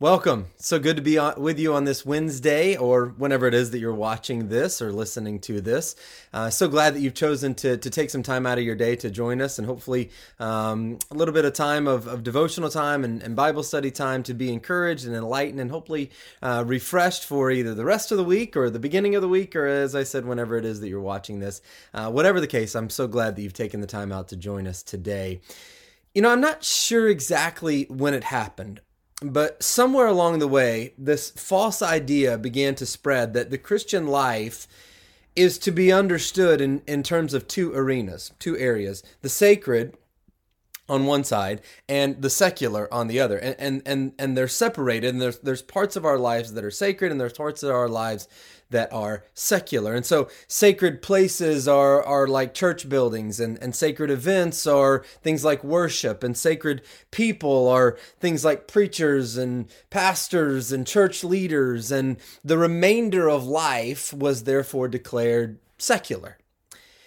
Welcome. So good to be with you on this Wednesday or whenever it is that you're watching this or listening to this. Uh, so glad that you've chosen to, to take some time out of your day to join us and hopefully um, a little bit of time of, of devotional time and, and, Bible study time to be encouraged and enlightened and hopefully uh, refreshed for either the rest of the week or the beginning of the week or, as I said, whenever it is that you're watching this. Uh, whatever the case, I'm so glad that you've taken the time out to join us today. You know, I'm not sure exactly when it happened but somewhere along the way, this false idea began to spread that the Christian life is to be understood in, in terms of two arenas, two areas the sacred on one side and the secular on the other. And, and, and, and they're separated, and there's, there's parts of our lives that are sacred, and there's parts of our lives that are secular. And so sacred places are, are like church buildings and, and sacred events are things like worship and sacred people are things like preachers and pastors and church leaders. And the remainder of life was therefore declared secular.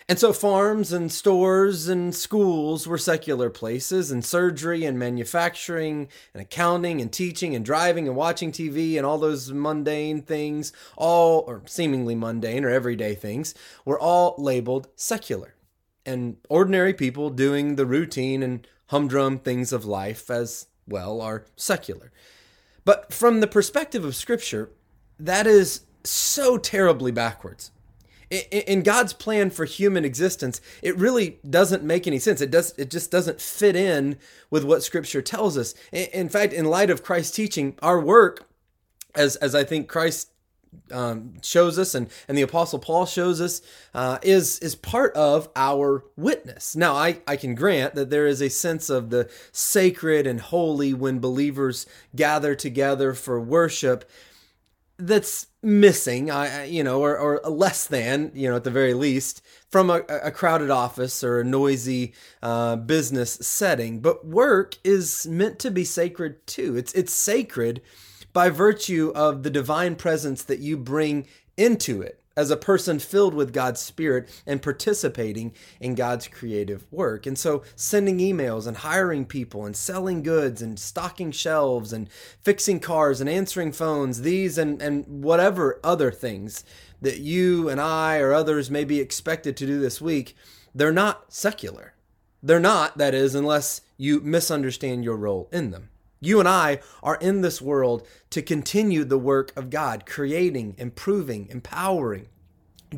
And so farms and stores and schools were secular places, and surgery and manufacturing and accounting and teaching and driving and watching TV and all those mundane things, all or seemingly mundane or everyday things, were all labeled secular. And ordinary people doing the routine and humdrum things of life as well are secular. But from the perspective of Scripture, that is so terribly backwards in God's plan for human existence, it really doesn't make any sense. It does. It just doesn't fit in with what Scripture tells us. In fact, in light of Christ's teaching, our work, as as I think Christ um, shows us, and and the Apostle Paul shows us, uh, is is part of our witness. Now, I I can grant that there is a sense of the sacred and holy when believers gather together for worship that's missing, I you know, or, or less than, you know, at the very least, from a, a crowded office or a noisy uh, business setting. But work is meant to be sacred too. It's it's sacred by virtue of the divine presence that you bring into it as a person filled with God's Spirit and participating in God's creative work. And so, sending emails and hiring people and selling goods and stocking shelves and fixing cars and answering phones, these and, and whatever other things that you and I or others may be expected to do this week, they're not secular. They're not, that is, unless you misunderstand your role in them. You and I are in this world to continue the work of God, creating, improving, empowering,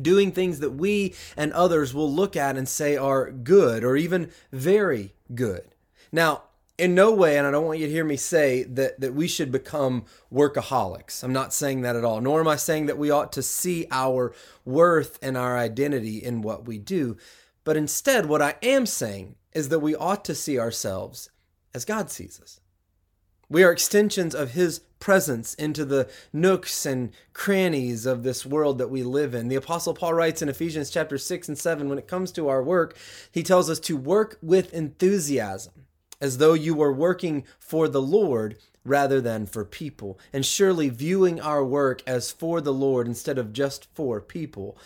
doing things that we and others will look at and say are good or even very good. Now, in no way, and I don't want you to hear me say that, that we should become workaholics. I'm not saying that at all, nor am I saying that we ought to see our worth and our identity in what we do. But instead, what I am saying is that we ought to see ourselves as God sees us. We are extensions of His presence into the nooks and crannies of this world that we live in. The Apostle Paul writes in Ephesians chapter 6 and 7 when it comes to our work, he tells us to work with enthusiasm, as though you were working for the Lord rather than for people. And surely viewing our work as for the Lord instead of just for people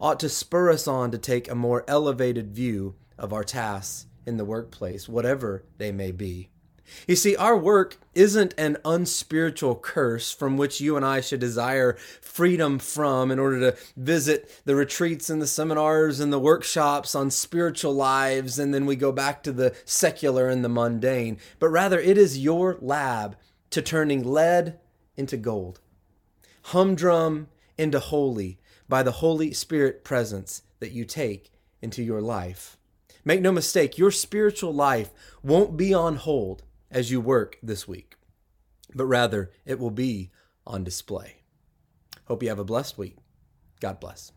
ought to spur us on to take a more elevated view of our tasks in the workplace, whatever they may be. You see, our work isn't an unspiritual curse from which you and I should desire freedom from in order to visit the retreats and the seminars and the workshops on spiritual lives, and then we go back to the secular and the mundane. But rather, it is your lab to turning lead into gold, humdrum into holy by the Holy Spirit presence that you take into your life. Make no mistake, your spiritual life won't be on hold as you work this week, but rather it will be on display. Hope you have a blessed week. God bless.